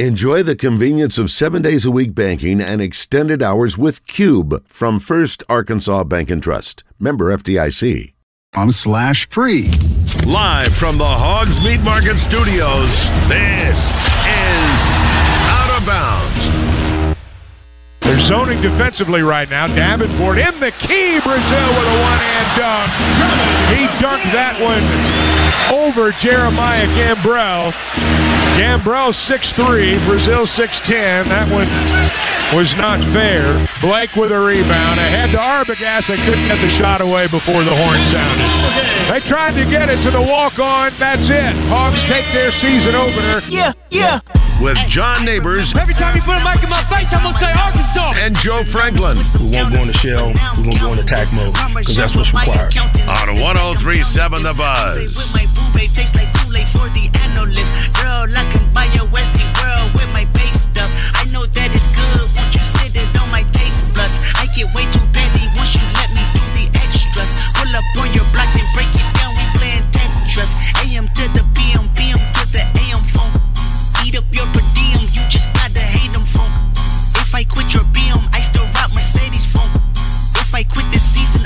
Enjoy the convenience of seven days a week banking and extended hours with Cube from First Arkansas Bank and Trust. Member FDIC. On slash free. Live from the Hogs Meat Market Studios, this is Out of Bounds. They're zoning defensively right now. Davenport in the key. Brazil with a one-hand dunk. He dunked that one over Jeremiah Gambrell. Gambrell 6'3", Brazil 6'10". That one was not fair. Blake with a rebound. Ahead to Arbogast. They couldn't get the shot away before the horn sounded. They tried to get it to the walk-on. That's it. Hawks take their season opener. Yeah, yeah. With John Neighbors. Every time you put a mic in my face, I'm going to say Arkansas. And Joe Franklin. We won't go into shell. We're going to go into attack mode because that's what's required. On 1037 The Buzz. Girl, I can buy your Westie world with my base stuff. I know that it's good. Won't you sit it on my taste buds? I get way too petty once you let me do the extras. Pull up on your block and break it down. We playing Tetris. AM to the PM, PM to the AM phone. Eat up your per diem. You just gotta hate them phone. If I quit your BM, I still rock Mercedes phone. If I quit this season,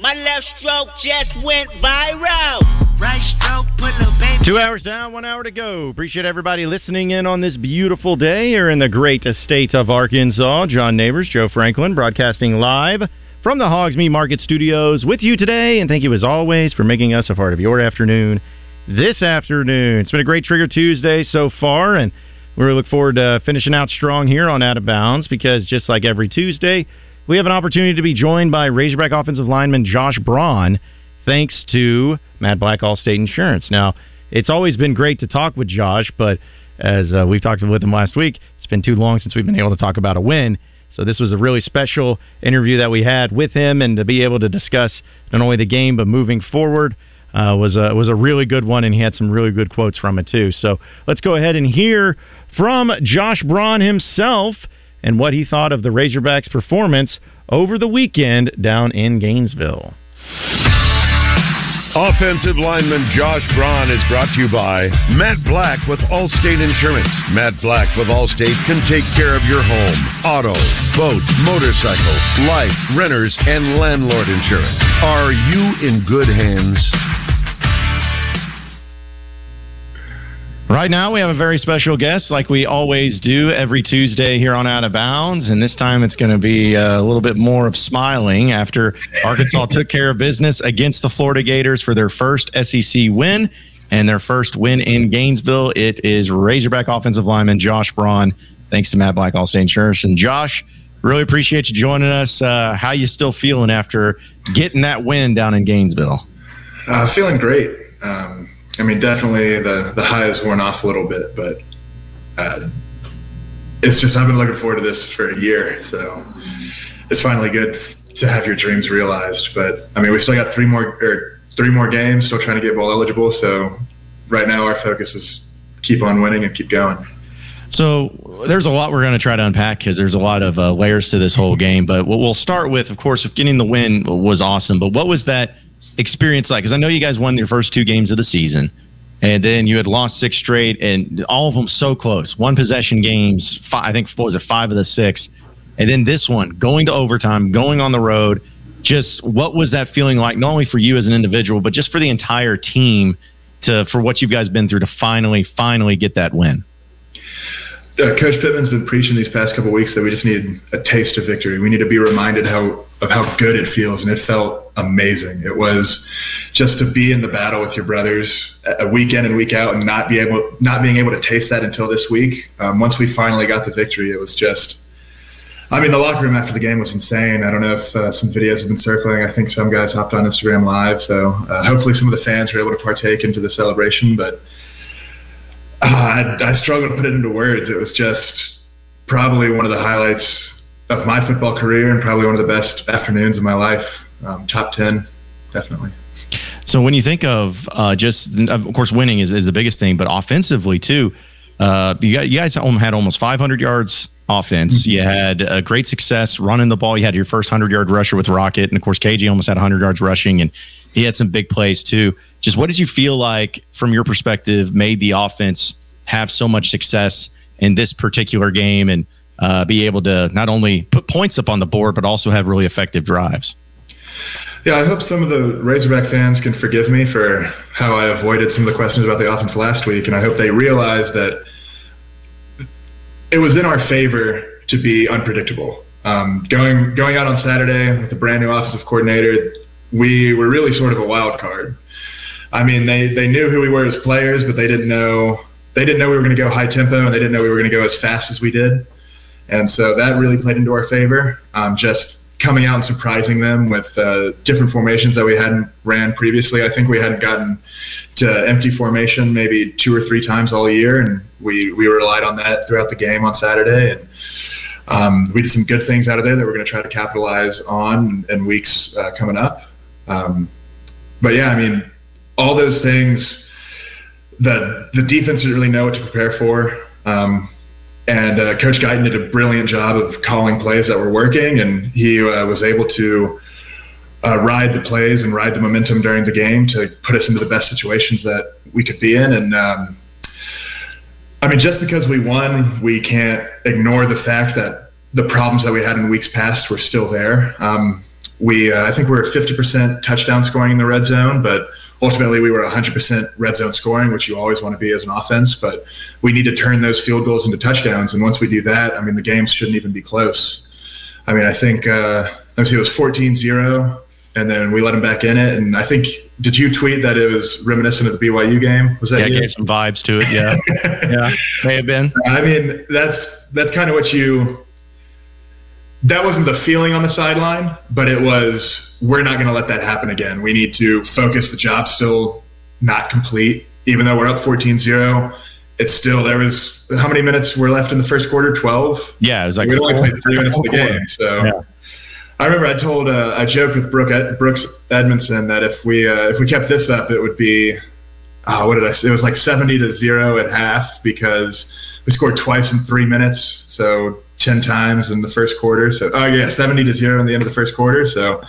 My left stroke just went viral. Right stroke, put a baby. Two hours down, one hour to go. Appreciate everybody listening in on this beautiful day here in the great state of Arkansas. John Neighbors, Joe Franklin, broadcasting live from the Hogs Meat Market Studios with you today. And thank you as always for making us a part of your afternoon this afternoon. It's been a great Trigger Tuesday so far, and we really look forward to finishing out strong here on Out of Bounds because just like every Tuesday, we have an opportunity to be joined by Razorback offensive lineman Josh Braun, thanks to Matt Black Allstate Insurance. Now, it's always been great to talk with Josh, but as uh, we've talked with him last week, it's been too long since we've been able to talk about a win. So this was a really special interview that we had with him, and to be able to discuss not only the game but moving forward uh, was a was a really good one, and he had some really good quotes from it too. So let's go ahead and hear from Josh Braun himself and what he thought of the Razorbacks' performance over the weekend down in Gainesville. Offensive lineman Josh Braun is brought to you by Matt Black with Allstate Insurance. Matt Black with Allstate can take care of your home, auto, boat, motorcycle, life, renters, and landlord insurance. Are you in good hands? Right now, we have a very special guest, like we always do every Tuesday here on Out of Bounds, and this time it's going to be a little bit more of smiling after Arkansas took care of business against the Florida Gators for their first SEC win and their first win in Gainesville. It is Razorback offensive lineman Josh Braun, thanks to Matt Black All Allstate Insurance. And Josh, really appreciate you joining us. Uh, how you still feeling after getting that win down in Gainesville? Uh, feeling great. Um, I mean, definitely the the high has worn off a little bit, but uh, it's just I've been looking forward to this for a year, so it's finally good to have your dreams realized. But I mean, we still got three more or three more games, still trying to get bowl eligible. So right now, our focus is keep on winning and keep going. So there's a lot we're going to try to unpack because there's a lot of uh, layers to this whole game. But what we'll start with, of course, getting the win was awesome. But what was that experience like? Because I know you guys won your first two games of the season, and then you had lost six straight, and all of them so close. One possession games, five, I think what was it, five of the six, and then this one going to overtime, going on the road. Just what was that feeling like? Not only for you as an individual, but just for the entire team to for what you guys been through to finally, finally get that win. Uh, Coach Pittman's been preaching these past couple weeks that we just need a taste of victory. We need to be reminded how of how good it feels, and it felt amazing. It was just to be in the battle with your brothers a week in and week out, and not be able not being able to taste that until this week. Um, once we finally got the victory, it was just. I mean, the locker room after the game was insane. I don't know if uh, some videos have been circling. I think some guys hopped on Instagram Live, so uh, hopefully some of the fans were able to partake into the celebration. But uh, I, I struggle to put it into words. It was just probably one of the highlights of my football career and probably one of the best afternoons of my life. Um, top 10, definitely. So when you think of uh, just, of course, winning is, is the biggest thing, but offensively too, uh, you, got, you guys had almost 500 yards offense. Mm-hmm. You had a great success running the ball. You had your first 100 yard rusher with Rocket, and of course, KJ almost had 100 yards rushing, and he had some big plays too. Just what did you feel like, from your perspective, made the offense have so much success in this particular game and uh, be able to not only put points up on the board but also have really effective drives. Yeah, I hope some of the Razorback fans can forgive me for how I avoided some of the questions about the offense last week, and I hope they realize that it was in our favor to be unpredictable. Um, going going out on Saturday with a brand new offensive coordinator, we were really sort of a wild card. I mean, they they knew who we were as players, but they didn't know they didn't know we were going to go high tempo, and they didn't know we were going to go as fast as we did. And so that really played into our favor. Um, just coming out and surprising them with uh, different formations that we hadn't ran previously. I think we hadn't gotten to empty formation maybe two or three times all year, and we we relied on that throughout the game on Saturday. And um, we did some good things out of there that we're going to try to capitalize on in weeks uh, coming up. Um, but yeah, I mean, all those things. that the defense didn't really know what to prepare for. Um, and uh, Coach Guiton did a brilliant job of calling plays that were working, and he uh, was able to uh, ride the plays and ride the momentum during the game to put us into the best situations that we could be in. And um, I mean, just because we won, we can't ignore the fact that the problems that we had in weeks past were still there. Um, we, uh, I think, we're at 50% touchdown scoring in the red zone, but ultimately we were 100% red zone scoring, which you always want to be as an offense. But we need to turn those field goals into touchdowns, and once we do that, I mean, the games shouldn't even be close. I mean, I think uh, let me see, it was 14-0, and then we let them back in it. And I think did you tweet that it was reminiscent of the BYU game? Was that yeah? You? Gave some vibes to it. Yeah, yeah, may have been. I mean, that's that's kind of what you that wasn't the feeling on the sideline, but it was we're not going to let that happen again. We need to focus. The job's still not complete, even though we're up 14-0. It's still there was how many minutes were left in the first quarter? Twelve. Yeah, it was like we only played three minutes of the game. So yeah. I remember I told uh, I joked with Brooke Ed, Brooks Edmondson that if we uh, if we kept this up, it would be uh, what did I say? It was like 70 to zero at half because we scored twice in three minutes. So 10 times in the first quarter. So, oh, yeah, 70 to 0 in the end of the first quarter. So,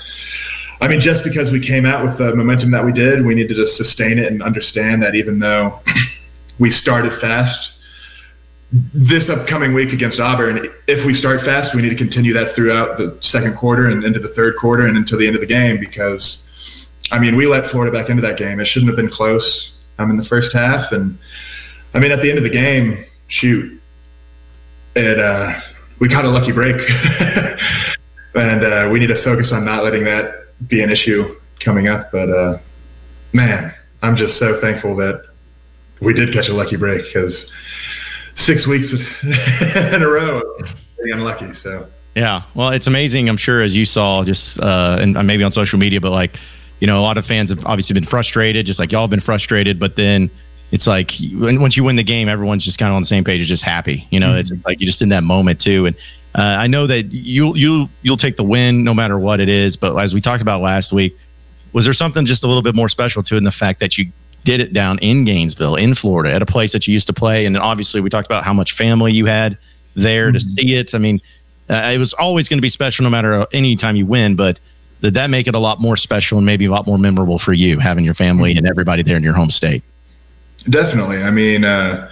I mean, just because we came out with the momentum that we did, we need to sustain it and understand that even though we started fast, this upcoming week against Auburn, if we start fast, we need to continue that throughout the second quarter and into the third quarter and until the end of the game because, I mean, we let Florida back into that game. It shouldn't have been close um, in the first half. And, I mean, at the end of the game, shoot, it, uh, we caught a lucky break, and uh, we need to focus on not letting that be an issue coming up. But uh, man, I'm just so thankful that we did catch a lucky break because six weeks in a row, being unlucky. So yeah, well, it's amazing. I'm sure as you saw, just uh, and maybe on social media, but like you know, a lot of fans have obviously been frustrated, just like y'all have been frustrated, but then it's like once you win the game, everyone's just kind of on the same page, just happy. You know, mm-hmm. it's, like you're just in that moment too. And uh, I know that you you you'll take the win no matter what it is. But as we talked about last week, was there something just a little bit more special to it in the fact that you did it down in Gainesville, in Florida, at a place that you used to play, and then obviously we talked about how much family you had there mm-hmm. to see it. I mean, uh, it was always going to be special no matter uh, any time you win, but did that make it a lot more special and maybe a lot more memorable for you having your family mm-hmm. and everybody there in your home state? Definitely. I mean, uh,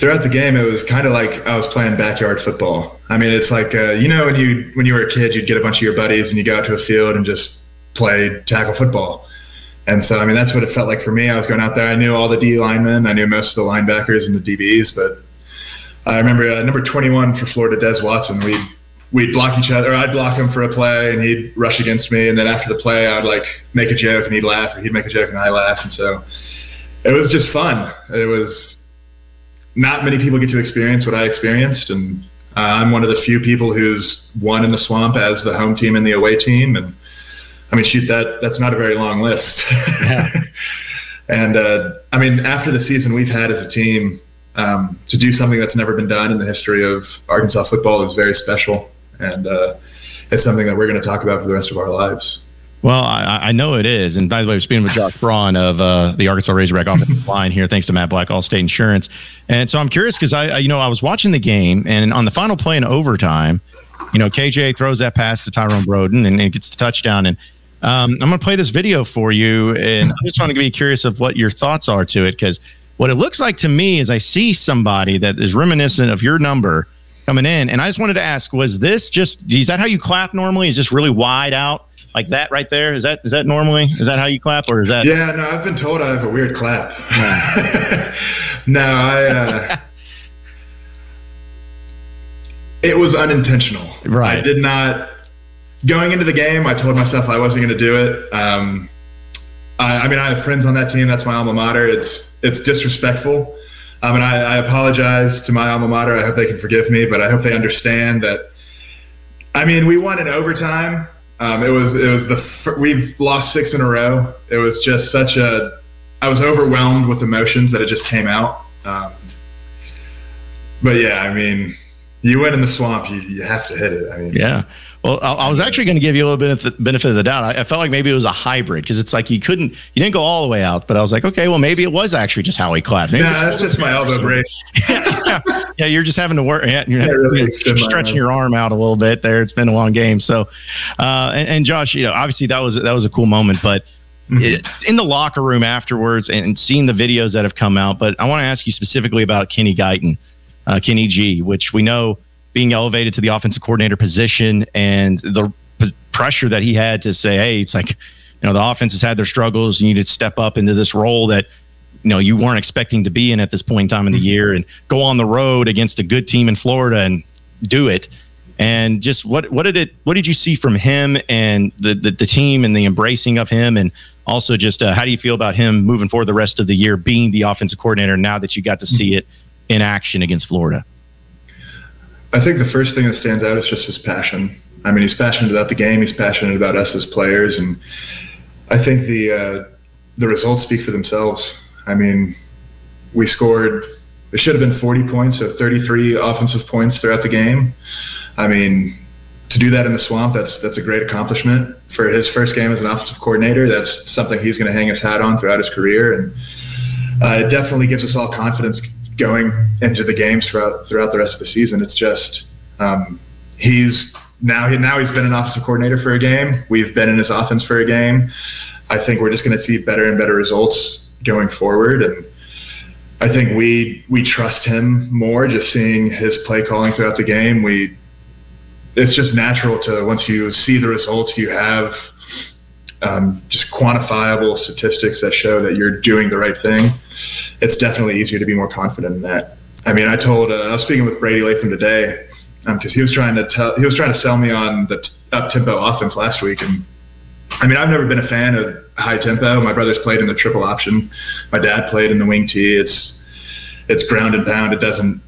throughout the game, it was kind of like I was playing backyard football. I mean, it's like uh, you know when you when you were a kid, you'd get a bunch of your buddies and you go out to a field and just play tackle football. And so, I mean, that's what it felt like for me. I was going out there. I knew all the D linemen. I knew most of the linebackers and the DBs. But I remember uh, number 21 for Florida, Des Watson. We we'd block each other. I'd block him for a play, and he'd rush against me. And then after the play, I'd like make a joke, and he'd laugh, or he'd make a joke, and I laugh. And so it was just fun. It was not many people get to experience what I experienced, and uh, I'm one of the few people who's won in the swamp as the home team and the away team. And I mean, shoot, that that's not a very long list. Yeah. and uh, I mean, after the season we've had as a team, um, to do something that's never been done in the history of Arkansas football is very special, and uh, it's something that we're going to talk about for the rest of our lives. Well, I, I know it is. And by the way, we're speaking with Josh Braun of uh, the Arkansas Razorback offensive line here, thanks to Matt Black, Allstate Insurance. And so I'm curious because I, I, you know, I was watching the game, and on the final play in overtime, you know, KJ throws that pass to Tyrone Broden, and it gets the touchdown. And um, I'm going to play this video for you, and I just want to be curious of what your thoughts are to it because what it looks like to me is I see somebody that is reminiscent of your number coming in, and I just wanted to ask: Was this just is that how you clap normally? Is just really wide out like that right there? Is that is that normally is that how you clap or is that? Yeah, no, I've been told I have a weird clap. no, I. Uh, it was unintentional. Right. I did not. Going into the game, I told myself I wasn't going to do it. Um, I, I mean, I have friends on that team. That's my alma mater. It's it's disrespectful. Um, and I, I apologize to my alma mater. I hope they can forgive me, but I hope they understand that. I mean, we won in overtime. Um, it was it was the we've lost six in a row. It was just such a. I was overwhelmed with emotions that it just came out. Um, but yeah, I mean, you went in the swamp, you, you have to hit it. I mean, yeah. Well, I, I was actually going to give you a little bit of the benefit of the doubt. I, I felt like maybe it was a hybrid because it's like you couldn't, you didn't go all the way out, but I was like, okay, well, maybe it was actually just how he clapped. Maybe nah, that's just my elbow brace. yeah, yeah, you're just having to work. Yeah, you're, really you're stretching your arm out a little bit there. It's been a long game. So, uh, and, and Josh, you know, obviously that was that was a cool moment, but. Mm-hmm. In the locker room afterwards and seeing the videos that have come out, but I want to ask you specifically about Kenny Guiton, uh, Kenny G, which we know being elevated to the offensive coordinator position and the p- pressure that he had to say, hey, it's like, you know, the offense has had their struggles. You need to step up into this role that, you know, you weren't expecting to be in at this point in time in the mm-hmm. year and go on the road against a good team in Florida and do it. And just what what did it what did you see from him and the the, the team and the embracing of him and also just uh, how do you feel about him moving forward the rest of the year being the offensive coordinator now that you got to see mm-hmm. it in action against Florida? I think the first thing that stands out is just his passion. I mean, he's passionate about the game. He's passionate about us as players, and I think the uh, the results speak for themselves. I mean, we scored. It should have been 40 points, so 33 offensive points throughout the game. I mean, to do that in the swamp, that's that's a great accomplishment for his first game as an offensive coordinator. That's something he's going to hang his hat on throughout his career, and uh, it definitely gives us all confidence going into the games throughout throughout the rest of the season. It's just um, he's now he now he's been an offensive coordinator for a game. We've been in his offense for a game. I think we're just going to see better and better results going forward, and I think we we trust him more. Just seeing his play calling throughout the game, we it's just natural to once you see the results, you have um, just quantifiable statistics that show that you're doing the right thing it's definitely easier to be more confident in that. I mean, I told uh, I was speaking with Brady Latham today because um, he was trying to tell he was trying to sell me on the t- up tempo offense last week, and I mean, I've never been a fan of high tempo. My brother's played in the triple option. My dad played in the wing T. It's it's ground and pound. It doesn't.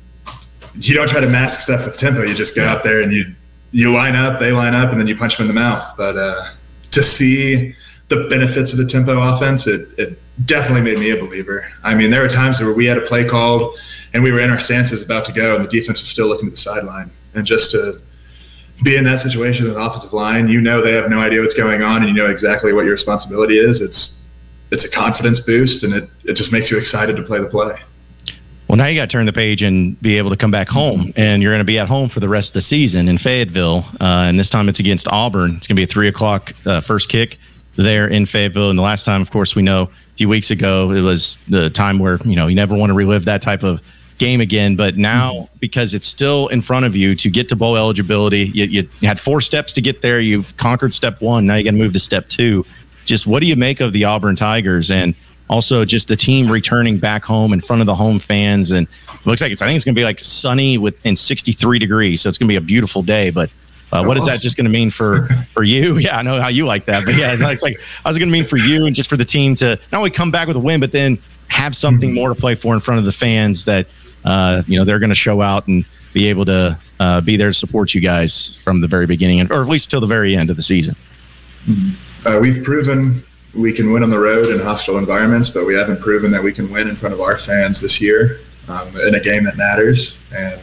You don't try to mask stuff with tempo. You just go out there and you you line up, they line up, and then you punch them in the mouth. But uh, to see the benefits of the tempo offense, it, it definitely made me a believer. I mean, there were times where we had a play called and we were in our stances about to go, and the defense was still looking to the sideline. And just to be in that situation with an offensive line, you know they have no idea what's going on, and you know exactly what your responsibility is. It's it's a confidence boost, and it, it just makes you excited to play the play. Well, now you got to turn the page and be able to come back home, and you're going to be at home for the rest of the season in Fayetteville. Uh, and this time it's against Auburn. It's going to be a three o'clock uh, first kick there in Fayetteville. And the last time, of course, we know a few weeks ago, it was the time where, you know, you never want to relive that type of game again. But now, because it's still in front of you to get to bowl eligibility, you, you had four steps to get there. You've conquered step one. Now you got to move to step two. Just what do you make of the Auburn Tigers and also just the team returning back home in front of the home fans? And looks like it's, I think it's going to be like sunny with in 63 degrees. So it's going to be a beautiful day. But uh, what is that just going to mean for for you? Yeah, I know how you like that, but yeah, it's like how's it going to mean for you and just for the team to not only come back with a win, but then have something mm-hmm. more to play for in front of the fans that uh, you know they're going to show out and be able to uh, be there to support you guys from the very beginning, or at least till the very end of the season. Mm-hmm. Uh, we've proven we can win on the road in hostile environments, but we haven't proven that we can win in front of our fans this year um, in a game that matters. And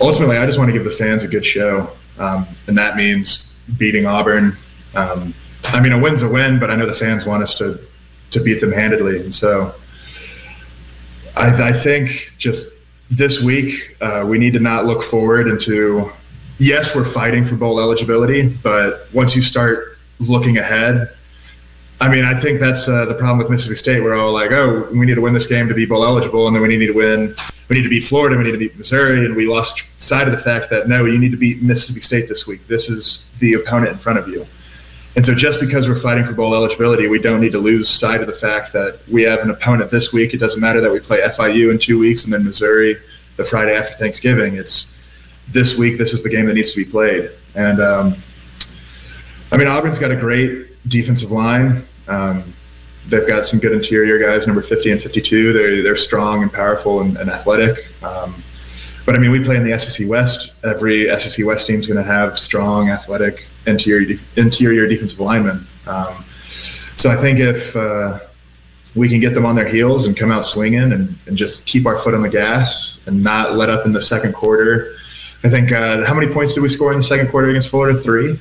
ultimately, I just want to give the fans a good show um, and that means beating Auburn. Um, I mean, a win's a win, but I know the fans want us to to beat them handedly, and so I, I think just this week uh, we need to not look forward into. Yes, we're fighting for bowl eligibility, but once you start looking ahead, I mean, I think that's uh, the problem with Mississippi State. We're all like, oh, we need to win this game to be bowl eligible, and then we need to win. We need to beat Florida. We need to beat Missouri, and we lost sight of the fact that no, you need to beat Mississippi State this week. This is the opponent in front of you. And so, just because we're fighting for bowl eligibility, we don't need to lose sight of the fact that we have an opponent this week. It doesn't matter that we play FIU in two weeks and then Missouri the Friday after Thanksgiving. It's this week. This is the game that needs to be played. And um, I mean, Auburn's got a great defensive line. Um, they've got some good interior guys, number 50 and 52. They're they're strong and powerful and, and athletic. Um, but I mean, we play in the SEC West. Every SEC West team is going to have strong, athletic interior de- interior defensive linemen. Um, so I think if uh, we can get them on their heels and come out swinging and, and just keep our foot on the gas and not let up in the second quarter. I think uh, how many points did we score in the second quarter against Florida? Three.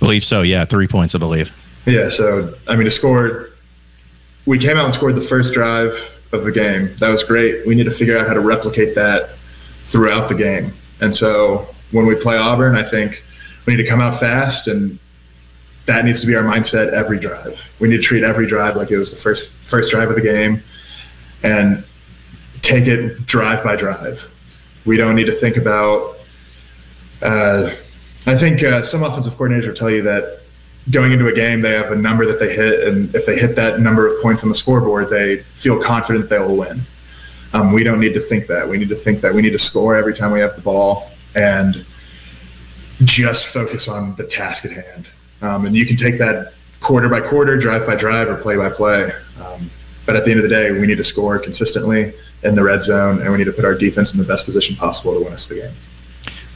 Believe so. Yeah, three points, I believe. Yeah. So I mean, to score, we came out and scored the first drive of the game. That was great. We need to figure out how to replicate that throughout the game. And so when we play Auburn, I think we need to come out fast, and that needs to be our mindset every drive. We need to treat every drive like it was the first first drive of the game, and take it drive by drive. We don't need to think about. Uh, I think uh, some offensive coordinators will tell you that going into a game, they have a number that they hit, and if they hit that number of points on the scoreboard, they feel confident they will win. Um, we don't need to think that. We need to think that we need to score every time we have the ball and just focus on the task at hand. Um, and you can take that quarter by quarter, drive by drive, or play by play. Um, but at the end of the day, we need to score consistently in the red zone, and we need to put our defense in the best position possible to win us the game.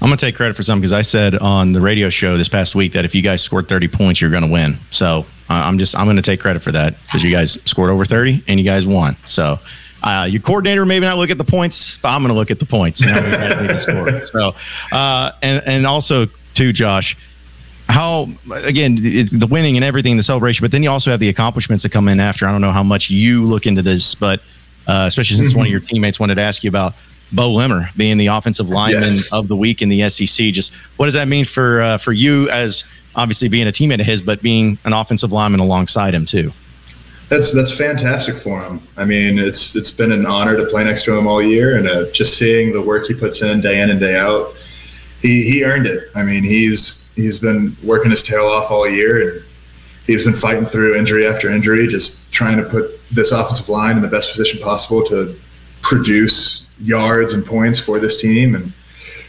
I'm going to take credit for something because I said on the radio show this past week that if you guys scored 30 points, you're going to win. So I'm just I'm going to take credit for that because you guys scored over 30 and you guys won. So uh, your coordinator maybe not look at the points, but I'm going to look at the points. so, uh, and and also too, Josh, how again the winning and everything, the celebration, but then you also have the accomplishments that come in after. I don't know how much you look into this, but uh, especially since mm-hmm. one of mm-hmm. your teammates wanted to ask you about Beaux Limmer being the offensive lineman yes. of the week in the SEC. Just what does that mean for uh, for you as obviously being a teammate of his, but being an offensive lineman alongside him too? That's that's fantastic for him. I mean, it's it's been an honor to play next to him all year, and uh, just seeing the work he puts in day in and day out, he he earned it. I mean, he's he's been working his tail off all year, and he's been fighting through injury after injury, just trying to put this offensive line in the best position possible to produce yards and points for this team, and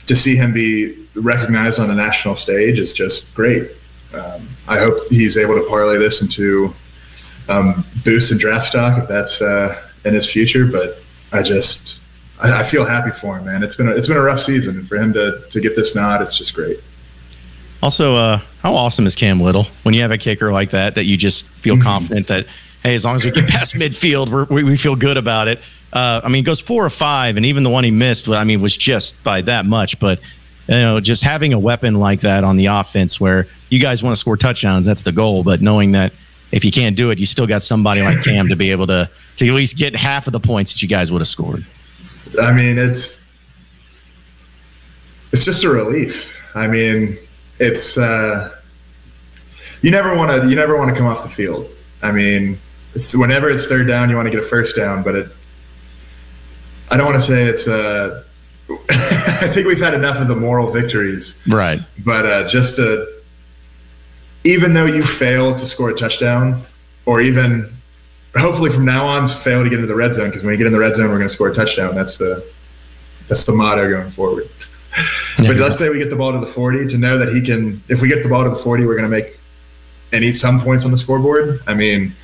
to see him be recognized on a national stage is just great. Um, I hope he's able to parlay this into um, boost in draft stock if that's uh, in his future. But I just I, I feel happy for him, man. It's been a, it's been a rough season, and for him to to get this nod, it's just great. Also, uh, how awesome is Cam Little when you have a kicker like that that you just feel mm-hmm. confident that hey, as long as we get past midfield, we we feel good about it. Uh, I mean, goes four or five, and even the one he missed, I mean, was just by that much. But you know, just having a weapon like that on the offense, where you guys want to score touchdowns, that's the goal. But knowing that if you can't do it, you still got somebody like Cam to be able to to at least get half of the points that you guys would have scored. I mean, it's it's just a relief. I mean, it's uh, you never want to you never want to come off the field. I mean, whenever it's third down, you want to get a first down, but it. I don't want to say it's. Uh, I think we've had enough of the moral victories, right? But uh, just to even though you fail to score a touchdown, or even hopefully from now on fail to get into the red zone, because when you get in the red zone, we're going to score a touchdown. That's the that's the motto going forward. Yeah. But let's say we get the ball to the 40, to know that he can, if we get the ball to the 40, we're going to make any some points on the scoreboard. I mean,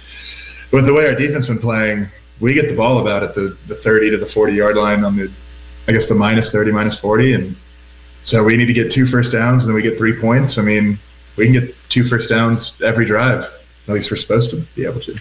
with the way our defense been playing, we get the ball about at the, the 30 to the 40 yard line on the, I guess the minus 30, minus 40, and so we need to get two first downs and then we get three points. I mean, we can get two first downs every drive. At least we're supposed to be able to.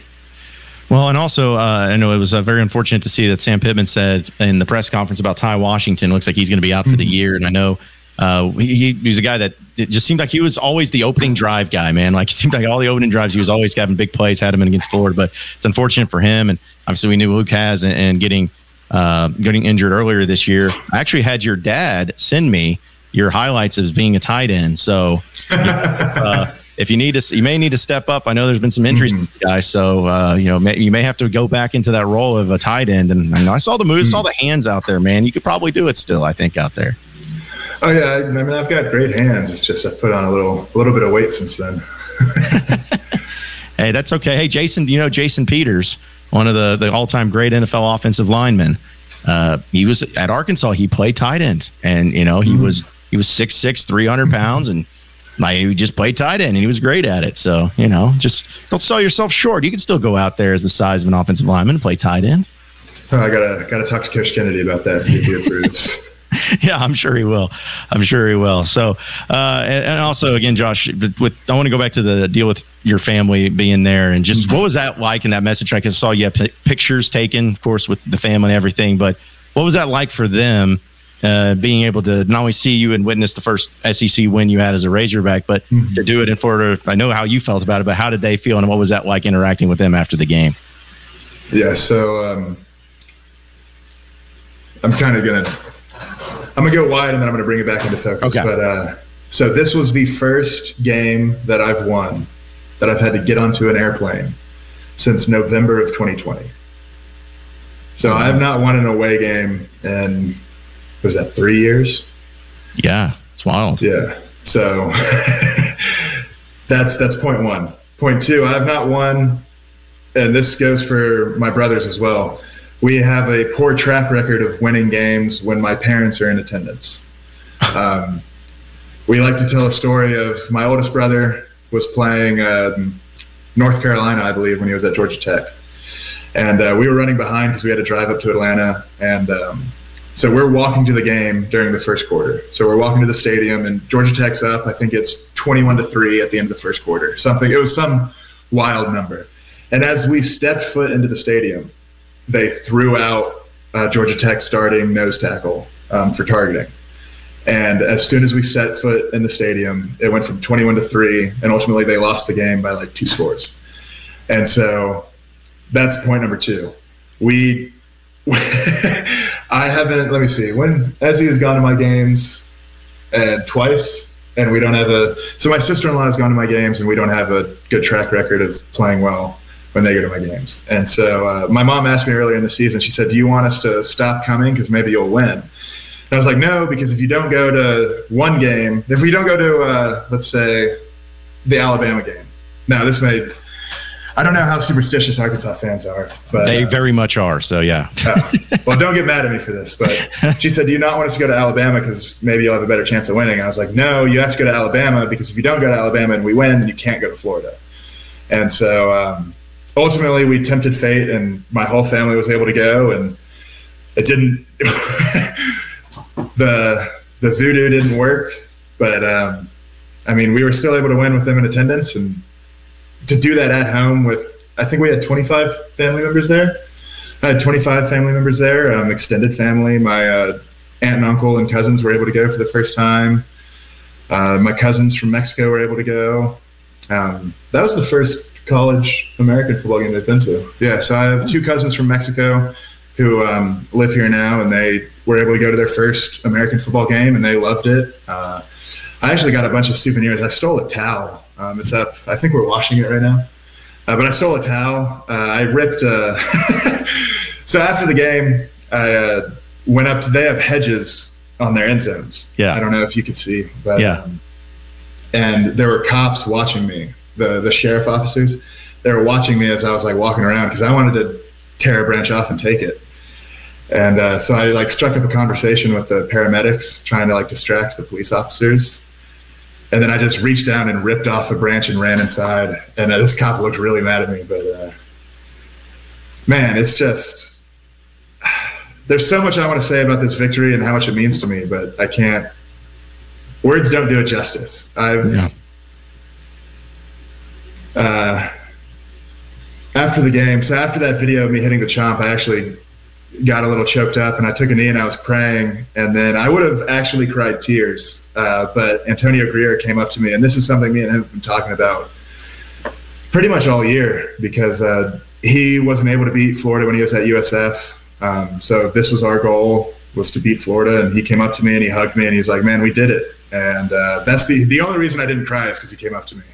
Well, and also, uh, I know it was uh, very unfortunate to see that Sam Pittman said in the press conference about Ty Washington. Looks like he's going to be out for mm-hmm. the year, and I know uh, he, was a guy that it just seemed like he was always the opening drive guy, man. Like it seemed like all the opening drives, he was always having big plays, had him in against Florida. But it's unfortunate for him, and obviously we knew Luke Hasz and, and getting uh, getting injured earlier this year. I actually had your dad send me your highlights as being a tight end. So uh, if you need to, you may need to step up. I know there's been some injuries, mm-hmm. guys, so uh, you know may, you may have to go back into that role of a tight end. And know I saw the moves, mm-hmm. saw the hands out there, man. You could probably do it still. I think out there. Oh yeah, I mean I've got great hands. It's just I've put on a little a little bit of weight since then. hey, that's okay. Hey, Jason, you know Jason Peters, one of the the all time great NFL offensive linemen. Uh, he was at Arkansas. He played tight end, and you know he mm-hmm. was he was six six, three hundred pounds, and like, he just played tight end, and he was great at it. So you know, just don't sell yourself short. You can still go out there as the size of an offensive lineman and play tight end. Oh, I gotta gotta talk to Coach Kennedy about that. See if he approves. yeah, I'm sure he will. I'm sure he will. So, uh, and, and, also again, Josh, with I want to go back to the deal with your family being there, and just mm-hmm. what was that like in that message? I saw you have p- pictures taken, of course, with the family and everything. But what was that like for them? Uh, being able to not only see you and witness the first SEC win you had as a Razorback, but mm-hmm. to do it in Florida. I know how you felt about it, but how did they feel, and what was that like interacting with them after the game? Yeah, so um, I'm kind of gonna I'm gonna go wide and then I'm gonna bring it back into focus. Okay. But uh, so this was the first game that I've won that I've had to get onto an airplane since November of 2020. So I have not won an away game in was that three years? Yeah, it's wild. Yeah. So that's that's point one. Point two, I have not won, and this goes for my brothers as well we have a poor track record of winning games when my parents are in attendance. Um, we like to tell a story of my oldest brother was playing um, North Carolina, I believe, when he was at Georgia Tech, and uh, we were running behind because we had to drive up to Atlanta, and um, so we're walking to the game during the first quarter. So we're walking to the stadium, and Georgia Tech's up. I think it's 21 to three at the end of the first quarter. Something. It was some wild number. And as we stepped foot into the stadium, they threw out uh, Georgia Tech starting nose tackle um, for targeting. And as soon as we set foot in the stadium, it went from 21 to 3, and ultimately they lost the game by like two scores. And so that's point number two. We, I haven't, let me see, when Ezzy has gone to my games uh, twice, and we don't have a, so my sister in law has gone to my games, and we don't have a good track record of playing well when they go to my games. And so uh, my mom asked me earlier in the season, she said, Do you want us to stop coming because maybe you'll win? And I was like, No, because if you don't go to one game, if we don't go to, uh, let's say, the Alabama game. Now, this may. I don't know how superstitious Arkansas fans are, but they uh, very much are. So yeah. well, don't get mad at me for this, but she said, "Do you not want us to go to Alabama because maybe you'll have a better chance of winning?" I was like, "No, you have to go to Alabama because if you don't go to Alabama and we win, then you can't go to Florida." And so um, ultimately we tempted fate and my whole family was able to go and it didn't the the voodoo didn't work but um i mean we were still able to win with them in attendance and to do that at home with i think we had 25 family members there. I had 25 family members there um, extended family. My uh, aunt and uncle and cousins were able to go for the first time. Uh, my cousins from mexico were able to go um, that was the first college American football game they've been to. Yeah, so I have two cousins from Mexico who um, live here now, and they were able to go to their first American football game, and they loved it. Uh, I actually got a bunch of souvenirs. I stole a towel. Um, it's up. I think we're washing it right now. Uh, but I stole a towel. Uh, I ripped. Uh, so after the game, I uh, went up. To, they have hedges on their end zones. Yeah. I don't know if you could see, but yeah. Um, and there were cops watching me the the sheriff officers, they were watching me as I was like walking around because I wanted to tear a branch off and take it. And uh, so I like struck up a conversation with the paramedics, trying to like distract the police officers. And then I just reached down and ripped off a branch and ran inside. And uh, this cop looked really mad at me, but uh, man, it's just there's so much I want to say about this victory and how much it means to me, but I can't. Words don't do it justice. I've yeah uh, after the game, so after that video of me hitting the chomp, I actually got a little choked up and I took a knee and I was praying. And then I would have actually cried tears. Uh, but Antonio Grier came up to me, and this is something me and him have been talking about pretty much all year because uh, he wasn't able to beat Florida when he was at USF. Um, so this was our goal was to beat Florida, and he came up to me and he hugged me and he's like, "Man, we did it." And uh, that's the the only reason I didn't cry is because he came up to me.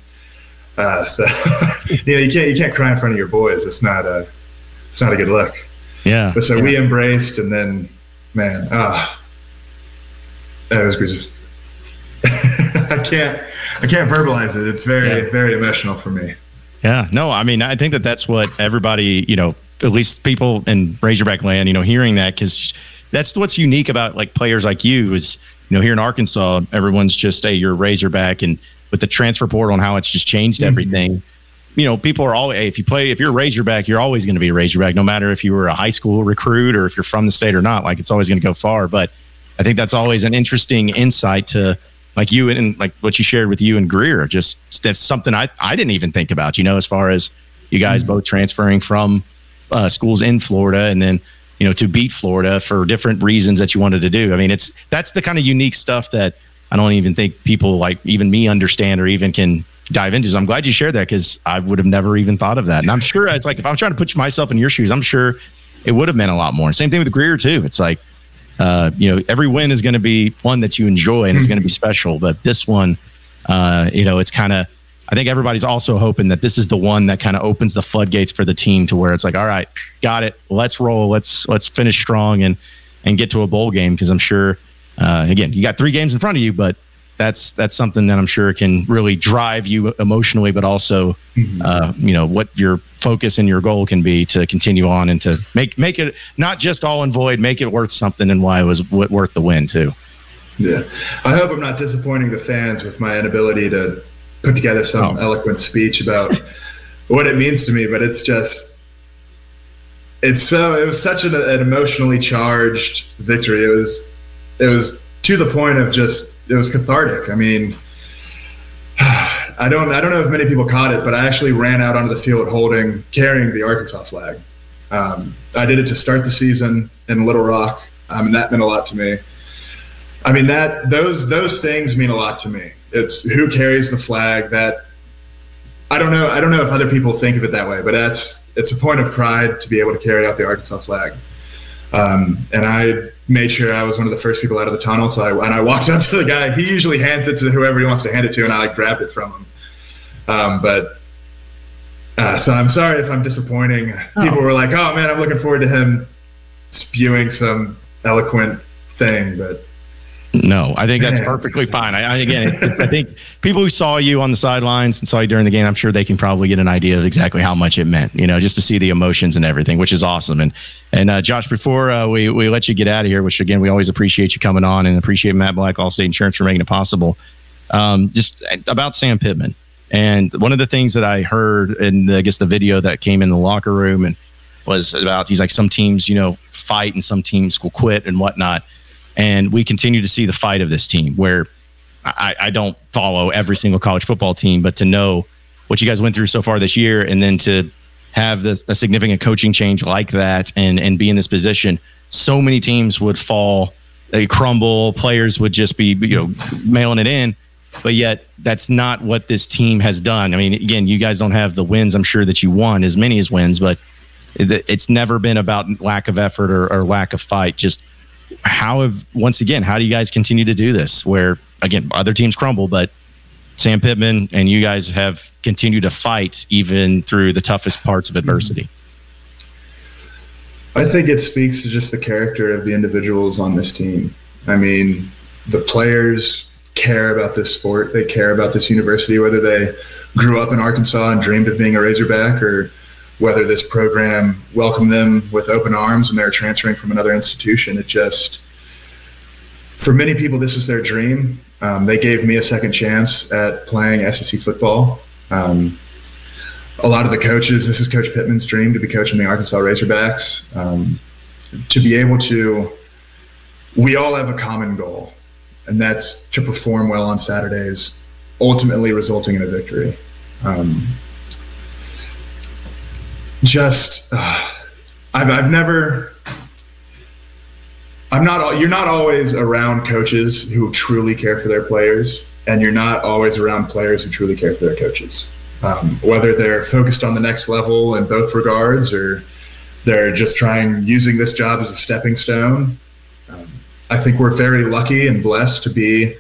Uh, so you know, you can't you can't cry in front of your boys. It's not a it's not a good look. Yeah. But so yeah. we embraced, and then man, ah, uh, it was just. I can't I can't verbalize it. It's very Yeah. very emotional for me. Yeah, no, I mean, I think that that's what everybody, you know, at least people in Razorback land, you know, hearing that because that's what's unique about like players like you is, you know, here in Arkansas, everyone's just, hey, you're a Razorback, and with the transfer portal and how it's just changed everything, you know, people are always, hey, if you play, if you're a Razorback, you're always going to be a Razorback, no matter if you were a high school recruit or if you're from the state or not. Like, it's always going to go far. But I think that's always an interesting insight to like you and, like what you shared with you and Grier. Just that's something I I didn't even think about. You know, as far as you guys both transferring from uh, schools in Florida and then you know to beat Florida for different reasons that you wanted to do. I mean, it's that's the kind of unique stuff that I don't even think people like even me understand or even can dive into. So I'm glad you shared that because I would have never even thought of that. And I'm sure it's like if I'm trying to put myself in your shoes, I'm sure it would have meant a lot more. Same thing with Grier too. It's like uh, you know, every win is going to be one that you enjoy and it's going to be special. But this one, uh, you know, it's kind of. I think everybody's also hoping that this is the one that kind of opens the floodgates for the team to where it's like, all right, got it, let's roll, let's let's finish strong and and get to a bowl game. Because I'm sure, uh, again, you got three games in front of you, but that's that's something that I'm sure can really drive you emotionally, but also, uh, you know, what your focus and your goal can be to continue on and to make make it not just all in void, make it worth something and why it was worth the win too. Yeah, I hope I'm not disappointing the fans with my inability to put together some Oh. eloquent speech about what it means to me. But it's just, it's so it was such an, an emotionally charged victory. It was, it was to the point of just it was cathartic. I mean, I don't I don't know if many people caught it, but I actually ran out onto the field holding carrying the Arkansas flag. Um, I did it to start the season in Little Rock, um, and that meant a lot to me. I mean that those those things mean a lot to me. It's who carries the flag. That I don't know. I don't know if other people think of it that way, but that's it's a point of pride to be able to carry out the Arkansas flag. Um, and I made sure I was one of the first people out of the tunnel. So I, and I walked up to the guy. He usually hands it to whoever he wants to hand it to, and I like grabbed it from him. Um, but uh, so I'm sorry if I'm disappointing. People were like, "Oh man, I'm looking forward to him spewing some eloquent thing," but No, I think that's perfectly fine. I, I again, it, I think people who saw you on the sidelines and saw you during the game, I'm sure they can probably get an idea of exactly how much it meant. You know, just to see the emotions and everything, which is awesome. And and uh, Josh, before uh, we we let you get out of here, which again we always appreciate you coming on and appreciate Matt Black, Allstate Insurance, for making it possible. Um, just about Sam Pittman, and one of the things that I heard in the, I guess the video that came in the locker room and was about he's like some teams you know fight and some teams will quit and whatnot and we continue to see the fight of this team where I, I don't follow every single college football team, but to know what you guys went through so far this year and then to have the, a significant coaching change like that and, and be in this position, so many teams would fall, they crumble, players would just be, you know, mailing it in. But yet, that's not what this team has done. I mean, again, you guys don't have the wins, I'm sure, that you won, as many as wins, but it's never been about lack of effort or, or lack of fight. Just how have once again how do you guys continue to do this where again other teams crumble but sam pittman and you guys have continued to fight even through the toughest parts of adversity I think it speaks to just the character of the individuals on this team. I mean, the players care about this sport. They care about this university, whether they grew up in Arkansas and dreamed of being a Razorback or whether this program welcomed them with open arms when they were transferring from another institution. It just, for many people, this is their dream. Um, they gave me a second chance at playing SEC football. Um, a lot of the coaches, this is Coach Pittman's dream to be coaching the Arkansas Razorbacks. Um, to be able to, we all have a common goal, and that's to perform well on Saturdays, ultimately resulting in a victory. Um, just, uh, I've, I've never, I'm not, you're not always around coaches who truly care for their players, and you're not always around players who truly care for their coaches um, whether they're focused on the next level in both regards or they're just trying using this job as a stepping stone. Um, I think we're very lucky and blessed to be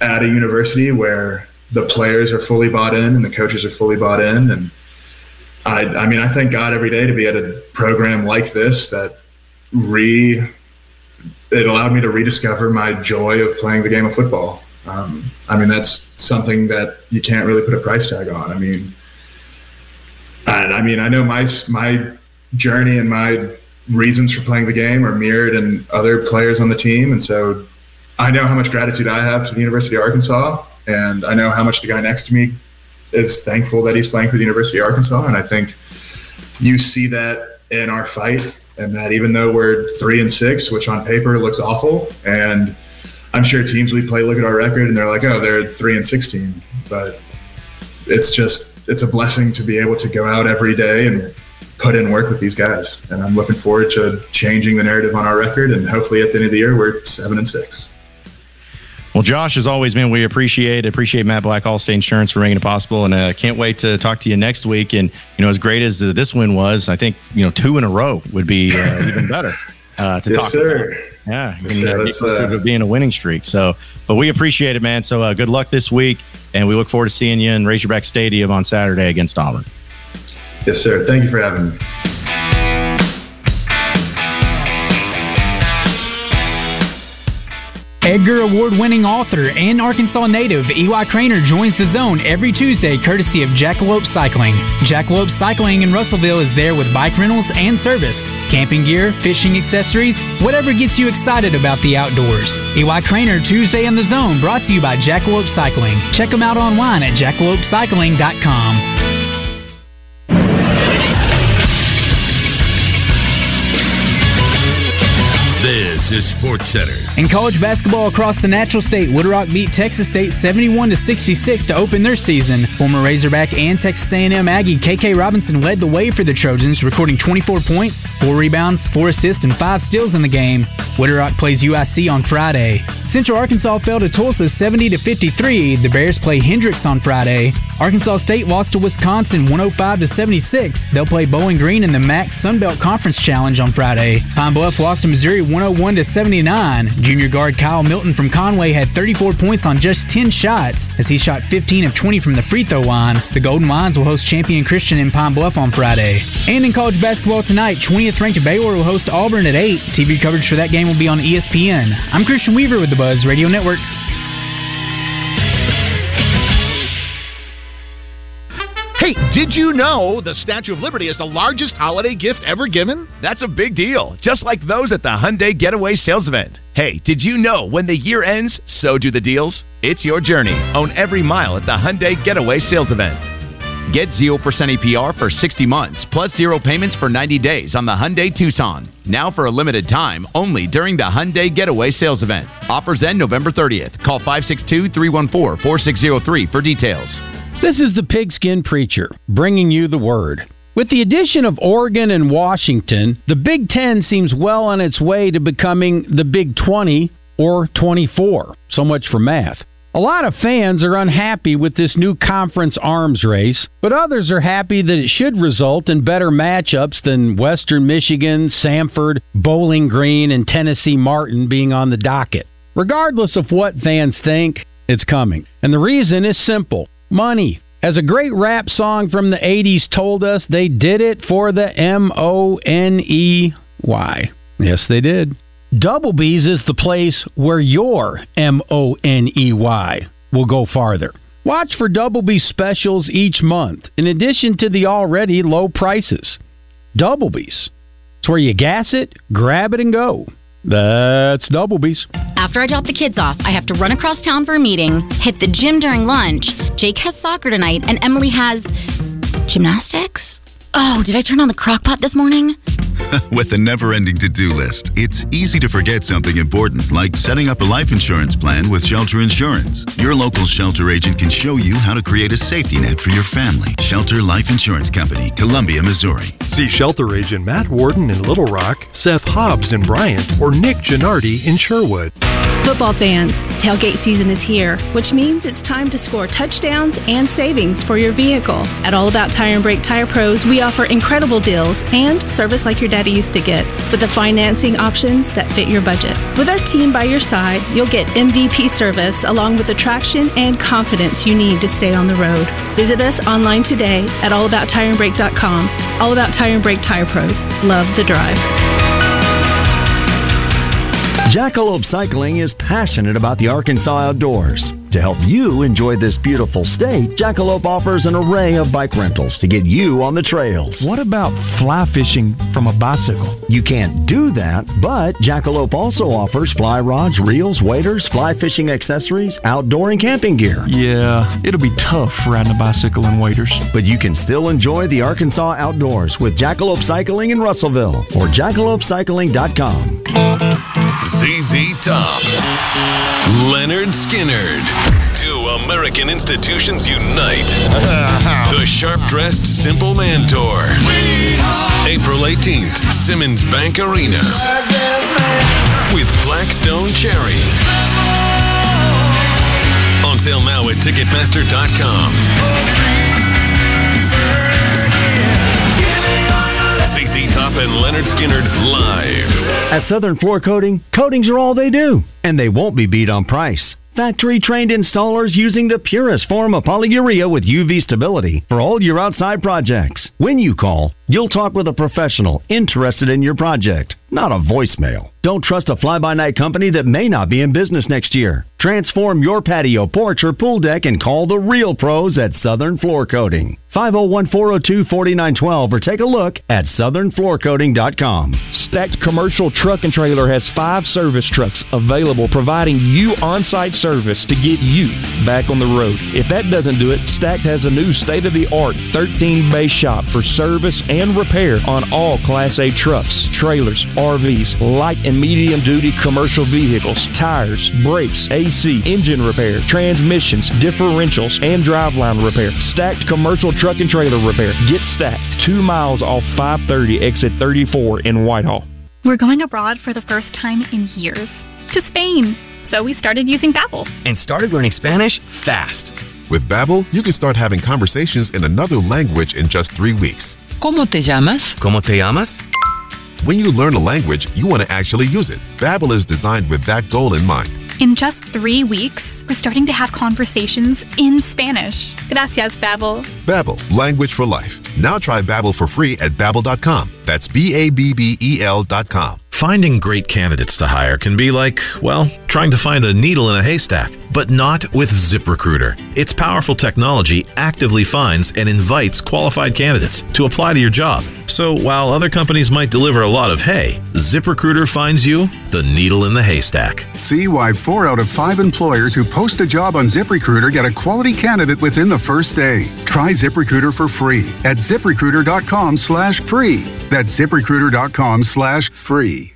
at a university where the players are fully bought in and the coaches are fully bought in. And I, I mean, I thank God every day to be at a program like this that re it allowed me to rediscover my joy of playing the game of football. Um, I mean, that's something that you can't really put a price tag on. I mean, and I mean, I know my my journey and my reasons for playing the game are mirrored in other players on the team, and so I know how much gratitude I have to the University of Arkansas, and I know how much the guy next to me is thankful that he's playing for the University of Arkansas, and I think you see that in our fight, and that even though we're three and six, which on paper looks awful, and I'm sure teams we play look at our record and they're like, oh, they're three and sixteen, but it's just it's a blessing to be able to go out every day and put in work with these guys. And I'm looking forward to changing the narrative on our record, and hopefully at the end of the year we're seven and six. Well, Josh, as always, man, we appreciate appreciate Matt Black, Allstate Insurance, for making it possible, and uh, can't wait to talk to you next week. And you know, as great as the, this win was, I think you know two in a row would be uh, even better uh, to yes, talk sir. about. Yeah, Yes, and, sir. uh, get Let's, closer uh, to being a winning streak. So, but we appreciate it, man. So, uh, good luck this week, and we look forward to seeing you in Razorback Stadium on Saturday against Auburn. Yes, sir. Thank you for having me. Edgar Award winning author and Arkansas native Eli Cranor joins the zone every Tuesday courtesy of Jackalope Cycling. Jackalope Cycling in Russellville is there with bike rentals and service, camping gear, fishing accessories, whatever gets you excited about the outdoors. Eli Cranor Tuesday in the zone brought to you by Jackalope Cycling. Check them out online at jackalopecycling.com. Is Sports Center. In college basketball across the Natural State, Wood Rock beat Texas State 71 to 66 to open their season. Former Razorback and Texas A&M Aggie KK Robinson led the way for the Trojans, recording 24 points, 4 rebounds, 4 assists, and 5 steals in the game. Wood Rock plays UIC on Friday. Central Arkansas fell to Tulsa 70 to 53. The Bears play Hendrix on Friday. Arkansas State lost to Wisconsin 105 to 76. They'll play Bowling Green in the MAC Sunbelt Conference Challenge on Friday. Pine Bluff lost to Missouri 101 to 79. Junior guard Kylen Milton from Conway had 34 points on just 10 shots as he shot 15 of 20 from the free throw line. The Golden Lions will host Champion Christian in Pine Bluff on Friday. And in college basketball tonight, 20th ranked Baylor will host Auburn at 8. TV coverage for that game will be on ESPN. I'm Christian Weaver with the Buzz Radio Network. Hey, did you know the Statue of Liberty is the largest holiday gift ever given? That's a big deal, just like those at the Hyundai Getaway Sales Event. Hey, did you know when the year ends, so do the deals? It's your journey. Own every mile at the Hyundai Getaway Sales Event. Get 0% APR for 60 months, plus zero payments for 90 days on the Hyundai Tucson. Now for a limited time, only during the Hyundai Getaway Sales Event. Offers end November 30th. Call 562-314-4603 for details. This is the Pigskin Preacher, bringing you the word. With the addition of Oregon and Washington, the Big Ten seems well on its way to becoming the Big 20 or 24. So much for math. A lot of fans are unhappy with this new conference arms race, but others are happy that it should result in better matchups than Western Michigan, Samford, Bowling Green, and Tennessee Martin being on the docket. Regardless of what fans think, it's coming. And the reason is simple money. As a great rap song from the 80s told us, they did it for the M O N E Y. Yes, they did. Double B's is the place where your M O N E Y will go farther. Watch for Double B specials each month, in addition to the already low prices. Double B's. It's where you gas it, grab it, and go. That's Double B's. After I drop the kids off, I have to run across town for a meeting, hit the gym during lunch. Jake has soccer tonight, and Emily has gymnastics. Oh, did I turn on the crock pot this morning? With a never ending to do list, it's easy to forget something important like setting up a life insurance plan with Shelter Insurance. Your local shelter agent can show you how to create a safety net for your family. Shelter Life Insurance Company, Columbia, Missouri. See shelter agent Matt Warden in Little Rock, Seth Hobbs in Bryant, or Nick Gennardi in Sherwood. Football fans, tailgate season is here, which means it's time to score touchdowns and savings for your vehicle. At All About Tire and Brake Tire Pros, we offer incredible deals and service like your Daddy used to get, with the financing options that fit your budget. With our team by your side, you'll get MVP service along with the traction and confidence you need to stay on the road. Visit us online today at allabouttireandbrake.com. All About Tire and Brake Tire Pros. Love the drive. Jackalope Cycling is passionate about the Arkansas outdoors. To help you enjoy this beautiful state, Jackalope offers an array of bike rentals to get you on the trails. What about fly fishing from a bicycle? You can't do that, but Jackalope also offers fly rods, reels, waders, fly fishing accessories, outdoor and camping gear. Yeah, it'll be tough riding a bicycle in waders. But you can still enjoy the Arkansas outdoors with Jackalope Cycling in Russellville or jackalopecycling.com. ZZ Top. Lynyrd Skynyrd. Two American institutions unite. Uh-huh. the Sharp Dressed Simple Man Tour. April 18th, Simmons Bank Arena. With Black Stone Cherry. On sale now at Ticketmaster.com. and Lynyrd Skynyrd live. At Southern Floor Coating, coatings are all they do, and they won't be beat on price. Factory trained installers using the purest form of polyurea with UV stability for all your outside projects. When you call, you'll talk with a professional interested in your project, not a voicemail. Don't trust a fly by night company that may not be in business next year. Transform your patio, porch, or pool deck and call the real pros at Southern Floor Coating. 501 402 4912 or take a look at southernfloorcoating.com. Stacked Commercial Truck and Trailer has five service trucks available, providing you on site service to get you back on the road. If that doesn't do it, Stacked has a new state of the art 13 bay shop for service and repair on all Class A trucks, trailers, RVs, light and medium duty commercial vehicles, tires, brakes, AC, engine repair, transmissions, differentials, and driveline repair. Stacked Commercial Truck and Trailer Repair. Get stacked two miles off 530 exit 34 in Whitehall. We're going abroad for the first time in years to Spain. So we started using Babbel and started learning Spanish fast. With Babbel, you can start having conversations in another language in just 3 weeks. ¿Cómo te llamas? ¿Cómo te llamas? When you learn a language, you want to actually use it. Babbel is designed with that goal in mind. In just 3 weeks, we're starting to have conversations in Spanish. Gracias, Babbel. Babbel, language for life. Now try Babbel for free at babbel.com. That's B A B B E L.com. Finding great candidates to hire can be like, well, trying to find a needle in a haystack, but not with ZipRecruiter. Its powerful technology actively finds and invites qualified candidates to apply to your job. So while other companies might deliver a lot of hay, ZipRecruiter finds you the needle in the haystack. See why four out of five employers who post a job on ZipRecruiter get a quality candidate within the first day. Try ZipRecruiter for free at ziprecruiter.com slash free. That's ziprecruiter.com slash free.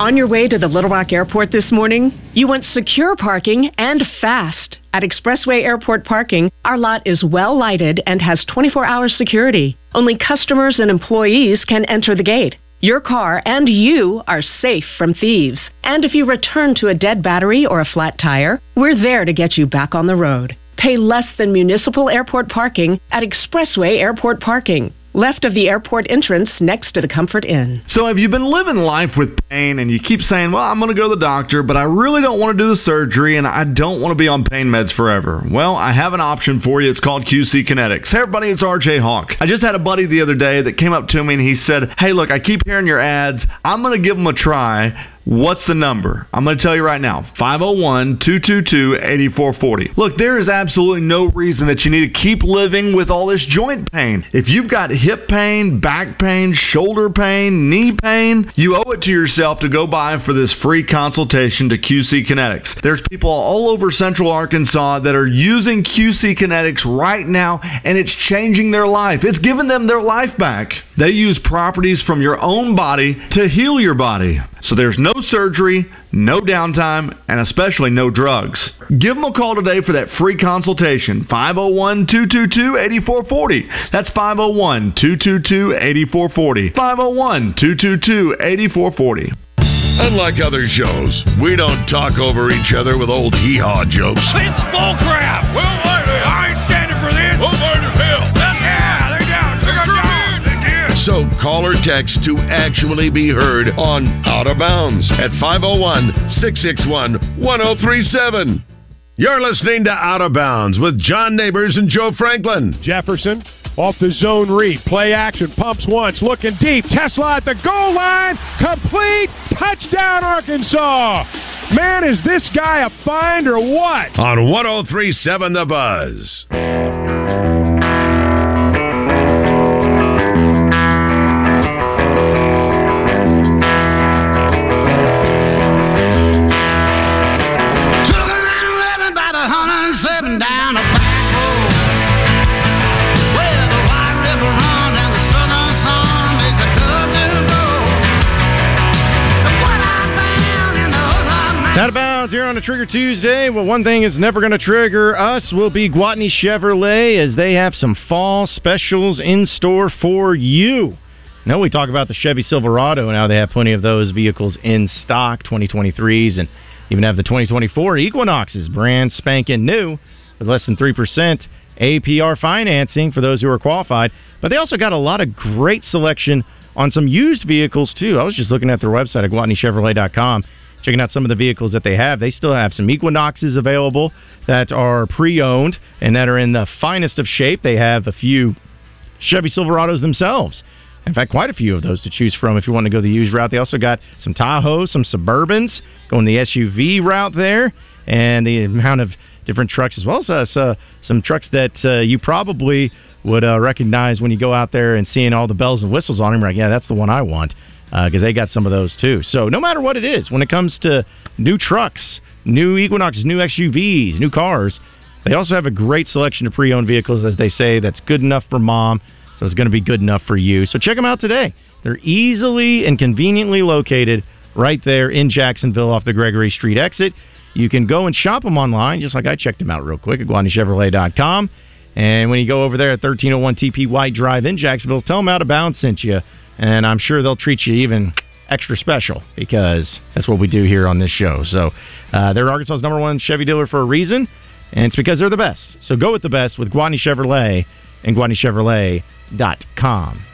On your way to the Little Rock Airport this morning, you want secure parking and fast. At Expressway Airport Parking, our lot is well lighted and has 24 hour security. Only customers and employees can enter the gate. Your car and you are safe from thieves. And if you return to a dead battery or a flat tire, we're there to get you back on the road. Pay less than municipal airport parking at Expressway Airport Parking left of the airport entrance next to the Comfort Inn. So, have you been living life with pain and you keep saying, Well, I'm going to go to the doctor, but I really don't want to do the surgery and I don't want to be on pain meds forever? Well, I have an option for you. It's called QC Kinetics. Hey, everybody, it's RJ Hawk. I just had a buddy the other day that came up to me and he said, Hey, look, I keep hearing your ads. I'm going to give them a try. What's the number? I'm going to tell you right now 501 222 8440. Look, there is absolutely no reason that you need to keep living with all this joint pain. If you've got hip pain, back pain, shoulder pain, knee pain, you owe it to yourself to go by for this free consultation to QC Kinetics. There's people all over central Arkansas that are using QC Kinetics right now, and it's changing their life. It's giving them their life back. They use properties from your own body to heal your body. So there's no surgery, no downtime, and especially no drugs. Give them a call today for that free consultation. 501 222 8440. That's 501 222 8440. 501 222 8440. Unlike other shows, we don't talk over each other with old hee haw jokes. It's bullcrap! Well, I ain't call or text to actually be heard on Out of Bounds at 501 661 1037. You're listening to Out of Bounds with John Neighbors and Joe Franklin. Jefferson off the zone read. Play action. Pumps once. Looking deep. Tesla at the goal line. Complete. Touchdown, Arkansas. Man, is this guy a find or what? On 1037 The Buzz. A Trigger Tuesday. Well, one thing is never going to trigger us will be Gwatney Chevrolet as they have some fall specials in store for you. Now we talk about the Chevy Silverado Now they have plenty of those vehicles in stock, 2023s, and even have the 2024 Equinoxes, brand spanking new, with less than 3% APR financing for those who are qualified. But they also got a lot of great selection on some used vehicles, too. I was just looking at their website at GwatneyChevrolet.com checking out some of the vehicles that they have. They still have some Equinoxes available that are pre-owned and that are in the finest of shape. They have a few Chevy Silverados themselves. In fact, quite a few of those to choose from if you want to go the used route. They also got some Tahoes, some Suburbans, going the SUV route there, and the amount of different trucks as well as uh, some trucks that uh, you probably would uh, recognize when you go out there and seeing all the bells and whistles on them. Like, yeah, that's the one I want because uh, they got some of those too. So no matter what it is, when it comes to new trucks, new Equinoxes, new SUVs, new cars, they also have a great selection of pre-owned vehicles, as they say, that's good enough for mom, so it's going to be good enough for you. So check them out today. They're easily and conveniently located right there in Jacksonville off the Gregory Street exit. You can go and shop them online, just like I checked them out real quick at GwatneyChevrolet.com. And when you go over there at 1301 TP White Drive in Jacksonville, tell them Out of Bounds sent you and I'm sure they'll treat you even extra special because that's what we do here on this show. So uh, they're Arkansas's number one Chevy dealer for a reason, and it's because they're the best. So go with the best with Gwatney Chevrolet and GwatneyChevrolet.com.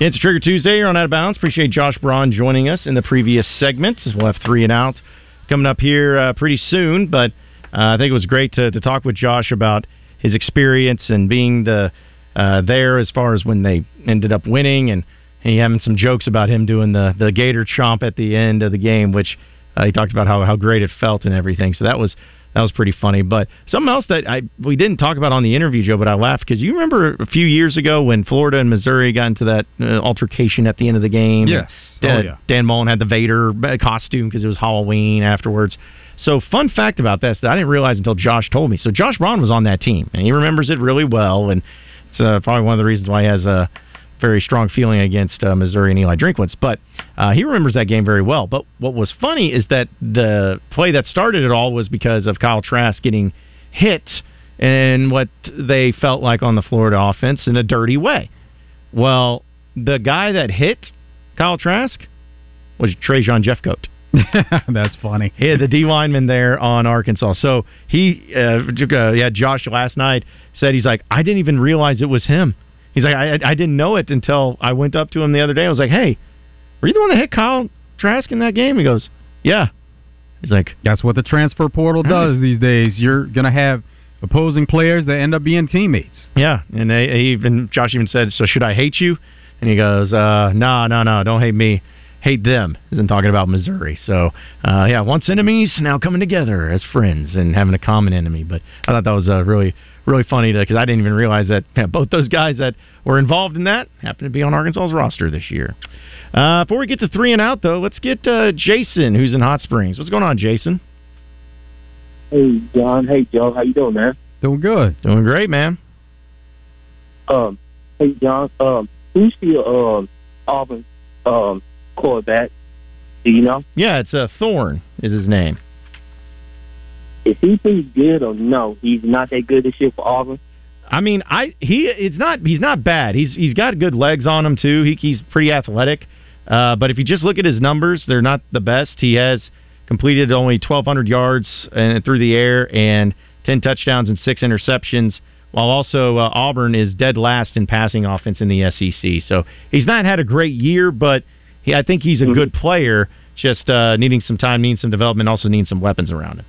It's a Trigger Tuesday here on Out of Bounds. Appreciate Josh Braun joining us in the previous segment. We'll have three and out coming up here uh, pretty soon, but uh, I think it was great to, to talk with Josh about his experience and being the uh, there as far as when they ended up winning and he having some jokes about him doing the the gator chomp at the end of the game, which uh, he talked about how how great it felt and everything. So that was that was pretty funny. But something else that I we didn't talk about on the interview, Joe, but I laughed because you remember a few years ago when Florida and Missouri got into that uh, altercation at the end of the game. Yes. Dan, oh, yeah. Dan Mullen had the Vader costume because it was Halloween afterwards. So, fun fact about this that I didn't realize until Josh told me. So, Josh Braun was on that team, and he remembers it really well. And it's uh, probably one of the reasons why he has a very strong feeling against uh, Missouri and Eli Drinkwitz. But uh, he remembers that game very well. But what was funny is that the play that started it all was because of Kyle Trask getting hit in what they felt like on the Florida offense in a dirty way. Well, the guy that hit Kyle Trask was Trajan Jeffcoat. That's funny. Yeah, the D lineman there on Arkansas. So he, uh, yeah, Josh last night said he's like, I didn't even realize it was him. He's like, I, I didn't know it until I went up to him the other day. I was like, Hey, were you the one that hit Kyle Trask in that game? He goes, Yeah. He's like, That's what the transfer portal does these days. You're gonna have opposing players that end up being teammates. Yeah, and they, they even Josh even said, "So should I hate you?" And he goes, uh, "No, no, no, don't hate me. Hate them." Isn't talking about Missouri. So uh, yeah, once enemies, now coming together as friends and having a common enemy. But I thought that was uh, really really funny because I didn't even realize that yeah, both those guys that were involved in that happen to be on Arkansas's roster this year. Uh, before we get to three and out, though, let's get uh, Jason, who's in Hot Springs. What's going on, Jason? Hey, John. Hey, Joe. How you doing, man? Doing good. Doing great, man. Um, hey, John. Um, who's the um Auburn um quarterback? Do you know? Yeah, it's uh, Thorne is his name. Is he pretty good or no? He's not that good this year for Auburn. I mean, I he it's not he's not bad. He's he's got good legs on him too. He, he's pretty athletic. Uh, but if you just look at his numbers, they're not the best. He has completed only 1,200 yards and through the air and 10 touchdowns and six interceptions while also uh, Auburn is dead last in passing offense in the SEC. So he's not had a great year, but he, I think he's a good player. Just uh, needing some time, needing some development, also needing some weapons around him.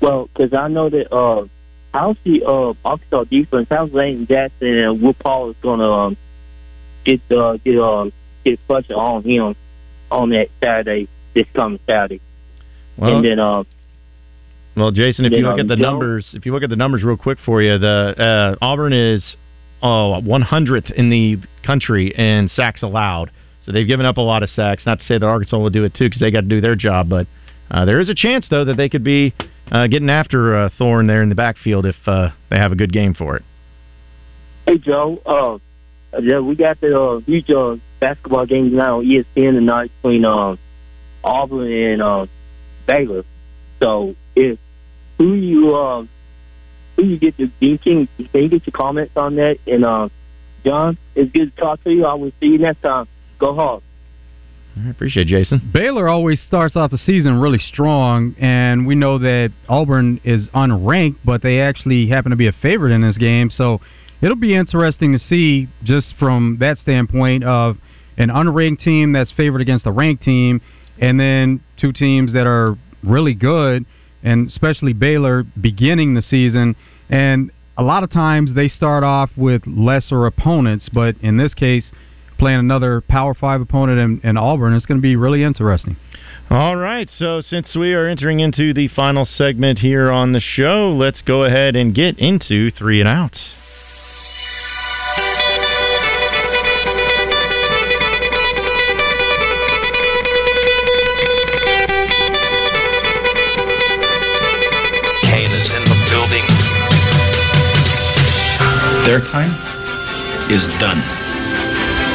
Well, because I know that uh, how's the uh, Arkansas defense? How's Lane Jackson and Will Paul is going to um, get uh, get uh, get pressure on him on that Saturday, this coming Saturday, Well, and then uh, Well, Jason, if you look um, at the numbers, if you look at the numbers real quick for you, the uh, Auburn is oh 100th in the country in sacks allowed. So they've given up a lot of sacks. Not to say that Arkansas will do it too, because they got to do their job. But uh, there is a chance though that they could be uh, getting after uh, Thorne there in the backfield if uh, they have a good game for it. Hey Joe, uh, yeah, we got the uh, huge uh, basketball games now on ESPN tonight between uh, Auburn and uh, Baylor. So if who you uh, who you get to can can can you get your comments on that? And uh, John, it's good to talk to you. I will see you next time. Go Hawks. I appreciate it, Jason. Baylor always starts off the season really strong, and we know that Auburn is unranked, but they actually happen to be a favorite in this game. So it'll be interesting to see just from that standpoint of an unranked team that's favored against a ranked team, and then two teams that are really good, and especially Baylor beginning the season. And a lot of times they start off with lesser opponents, but in this case, playing another Power Five opponent in, in Auburn, it's going to be really interesting. All right, so since we are entering into the final segment here on the show, let's go ahead and get into three and outs. Kane is in the building. Their time is done.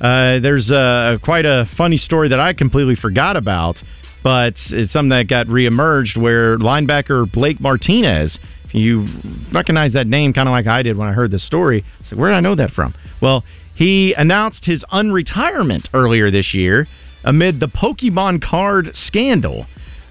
uh, there's uh, quite a funny story that I completely forgot about, but it's something that got reemerged where linebacker Blake Martinez, you recognize that name kind of like I did when I heard this story, I said, where did I know that from? Well, he announced his unretirement earlier this year amid the Pokemon card scandal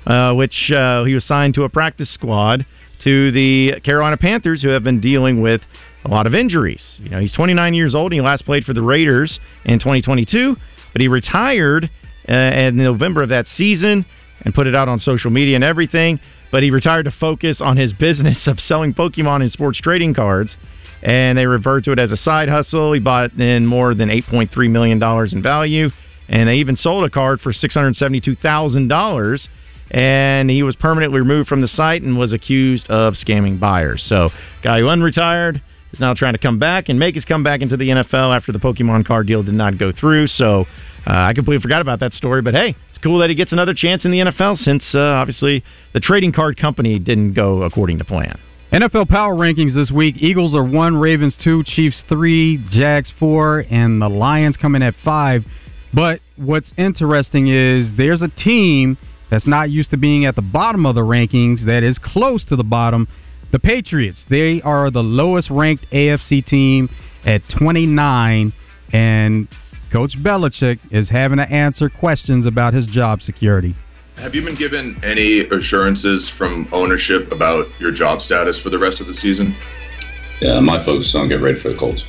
uh, which uh, he was signed to a practice squad to the Carolina Panthers, who have been dealing with a lot of injuries. You know, he's 29 years old. And he last played for the Raiders in 2022, but he retired uh, in November of that season and put it out on social media and everything. But he retired to focus on his business of selling Pokemon and sports trading cards. And they referred to it as a side hustle. He bought in more than $8.3 million in value. And they even sold a card for $672,000 and he was permanently removed from the site and was accused of scamming buyers. So, guy who unretired is now trying to come back and make his comeback into the NFL after the Pokemon card deal did not go through. So, uh, I completely forgot about that story, but hey, it's cool that he gets another chance in the NFL since uh, obviously the trading card company didn't go according to plan. NFL power rankings this week: Eagles are one, Ravens two, Chiefs three, Jags four, and the Lions coming at five. But what's interesting is there's a team that's not used to being at the bottom of the rankings that is close to the bottom. The Patriots, they are the lowest ranked AFC team at 29, and Coach Belichick is having to answer questions about his job security. Have you been given any assurances from ownership about your job status for the rest of the season? Yeah, my focus is on get ready for the Colts.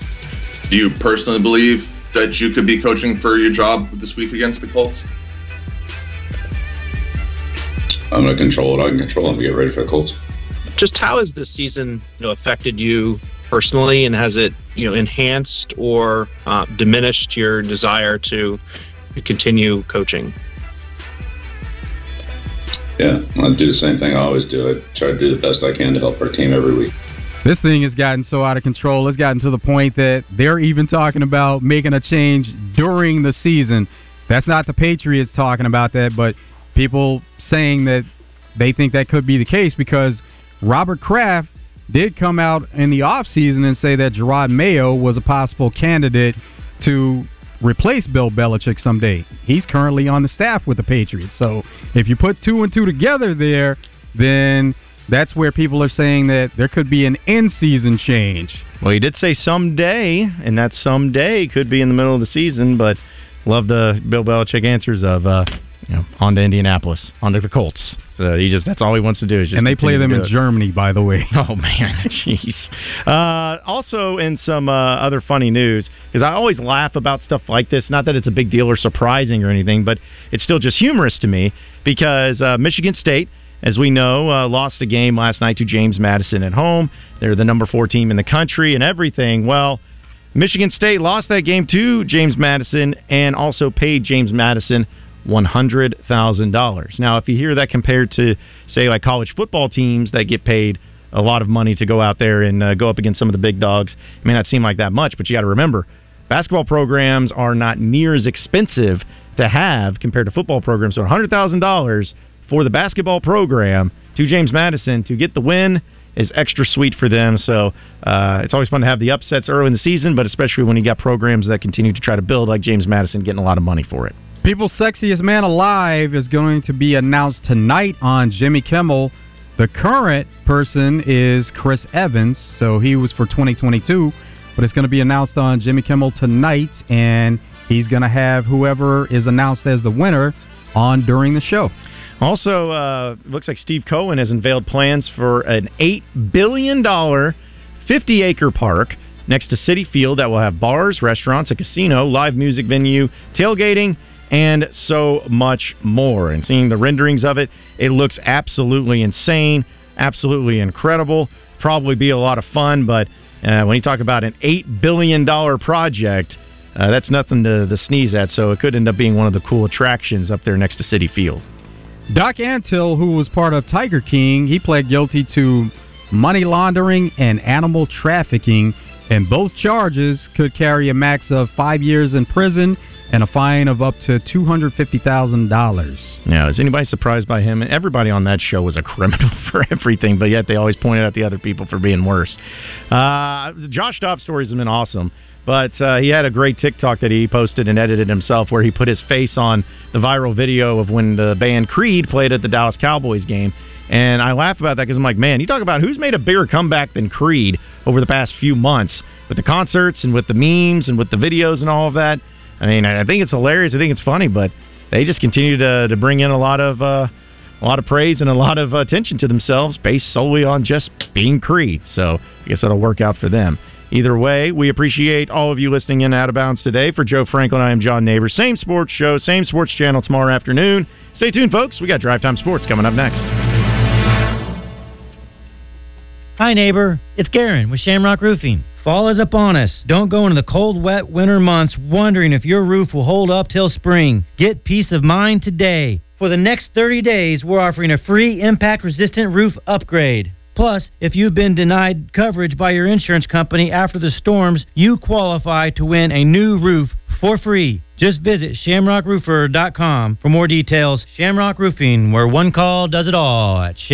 Do you personally believe that you could be coaching for your job this week against the Colts? I'm going to control what I can control and get ready for the Colts. Just how has this season you know, affected you personally, and has it you know enhanced or uh, diminished your desire to continue coaching? Yeah, I do the same thing I always do. I try to do the best I can to help our team every week. This thing has gotten so out of control. It's gotten to the point that they're even talking about making a change during the season. That's not the Patriots talking about that, but people saying that they think that could be the case because Robert Kraft did come out in the offseason and say that Gerard Mayo was a possible candidate to replace Bill Belichick someday. He's currently on the staff with the Patriots. So if you put two and two together there, then that's where people are saying that there could be an end season change. Well, he did say someday, and that someday could be in the middle of the season, but love the Bill Belichick answers of uh, you know, on to Indianapolis, on to the Colts. So he just that's all he wants to do is just and they play them in it. Germany, by the way. Oh man, jeez. Uh, also, in some uh, other funny news, because I always laugh about stuff like this. Not that it's a big deal or surprising or anything, but it's still just humorous to me because uh, Michigan State, as we know, uh, lost a game last night to James Madison at home. They're the number four team in the country and everything. Well. Michigan State lost that game to James Madison and also paid James Madison $100,000. Now, if you hear that compared to, say, like college football teams that get paid a lot of money to go out there and uh, go up against some of the big dogs, it may not seem like that much, but you got to remember basketball programs are not near as expensive to have compared to football programs. So $100,000 for the basketball program to James Madison to get the win is extra sweet for them. So uh, it's always fun to have the upsets early in the season, but especially when you got programs that continue to try to build, like James Madison, getting a lot of money for it. People's Sexiest Man Alive is going to be announced tonight on Jimmy Kimmel. The current person is Chris Evans, so he was for 2022, but it's going to be announced on Jimmy Kimmel tonight, and he's going to have whoever is announced as the winner on during the show. Also, uh, looks like Steve Cohen has unveiled plans for an $8 billion, 50 acre park next to Citi Field that will have bars, restaurants, a casino, live music venue, tailgating, and so much more. And seeing the renderings of it, it looks absolutely insane, absolutely incredible. Probably be a lot of fun, but uh, when you talk about an $8 billion project, uh, that's nothing to, to sneeze at. So it could end up being one of the cool attractions up there next to Citi Field. Doc Antle, who was part of Tiger King, he pled guilty to money laundering and animal trafficking, and both charges could carry a max of five years in prison and a fine of up to two hundred fifty thousand dollars. Now, is anybody surprised by him? Everybody on that show was a criminal for everything, but yet they always pointed out the other people for being worse. Uh, Josh Dobbs stories have been awesome, but uh, he had a great TikTok that he posted and edited himself where he put his face on the viral video of when the band Creed played at the Dallas Cowboys game. And I laugh about that because I'm like, man, you talk about who's made a bigger comeback than Creed over the past few months with the concerts and with the memes and with the videos and all of that. I mean, I think it's hilarious. I think it's funny, but they just continue to to bring in a lot of uh, a lot of praise and a lot of attention to themselves based solely on just being Creed. So I guess that'll work out for them. Either way, we appreciate all of you listening in Out of Bounds today. For Joe Franklin, I am John Neighbor. Same sports show, same sports channel tomorrow afternoon. Stay tuned, folks. We got Drive Time Sports coming up next. Hi, neighbor. It's Garen with Shamrock Roofing. Fall is upon us. Don't go into the cold, wet winter months wondering if your roof will hold up till spring. Get peace of mind today. For the next 30 days, we're offering a free impact resistant roof upgrade. Plus, if you've been denied coverage by your insurance company after the storms, you qualify to win a new roof for free. Just visit shamrockroofer.com for more details. Shamrock Roofing, where one call does it all at Shamrock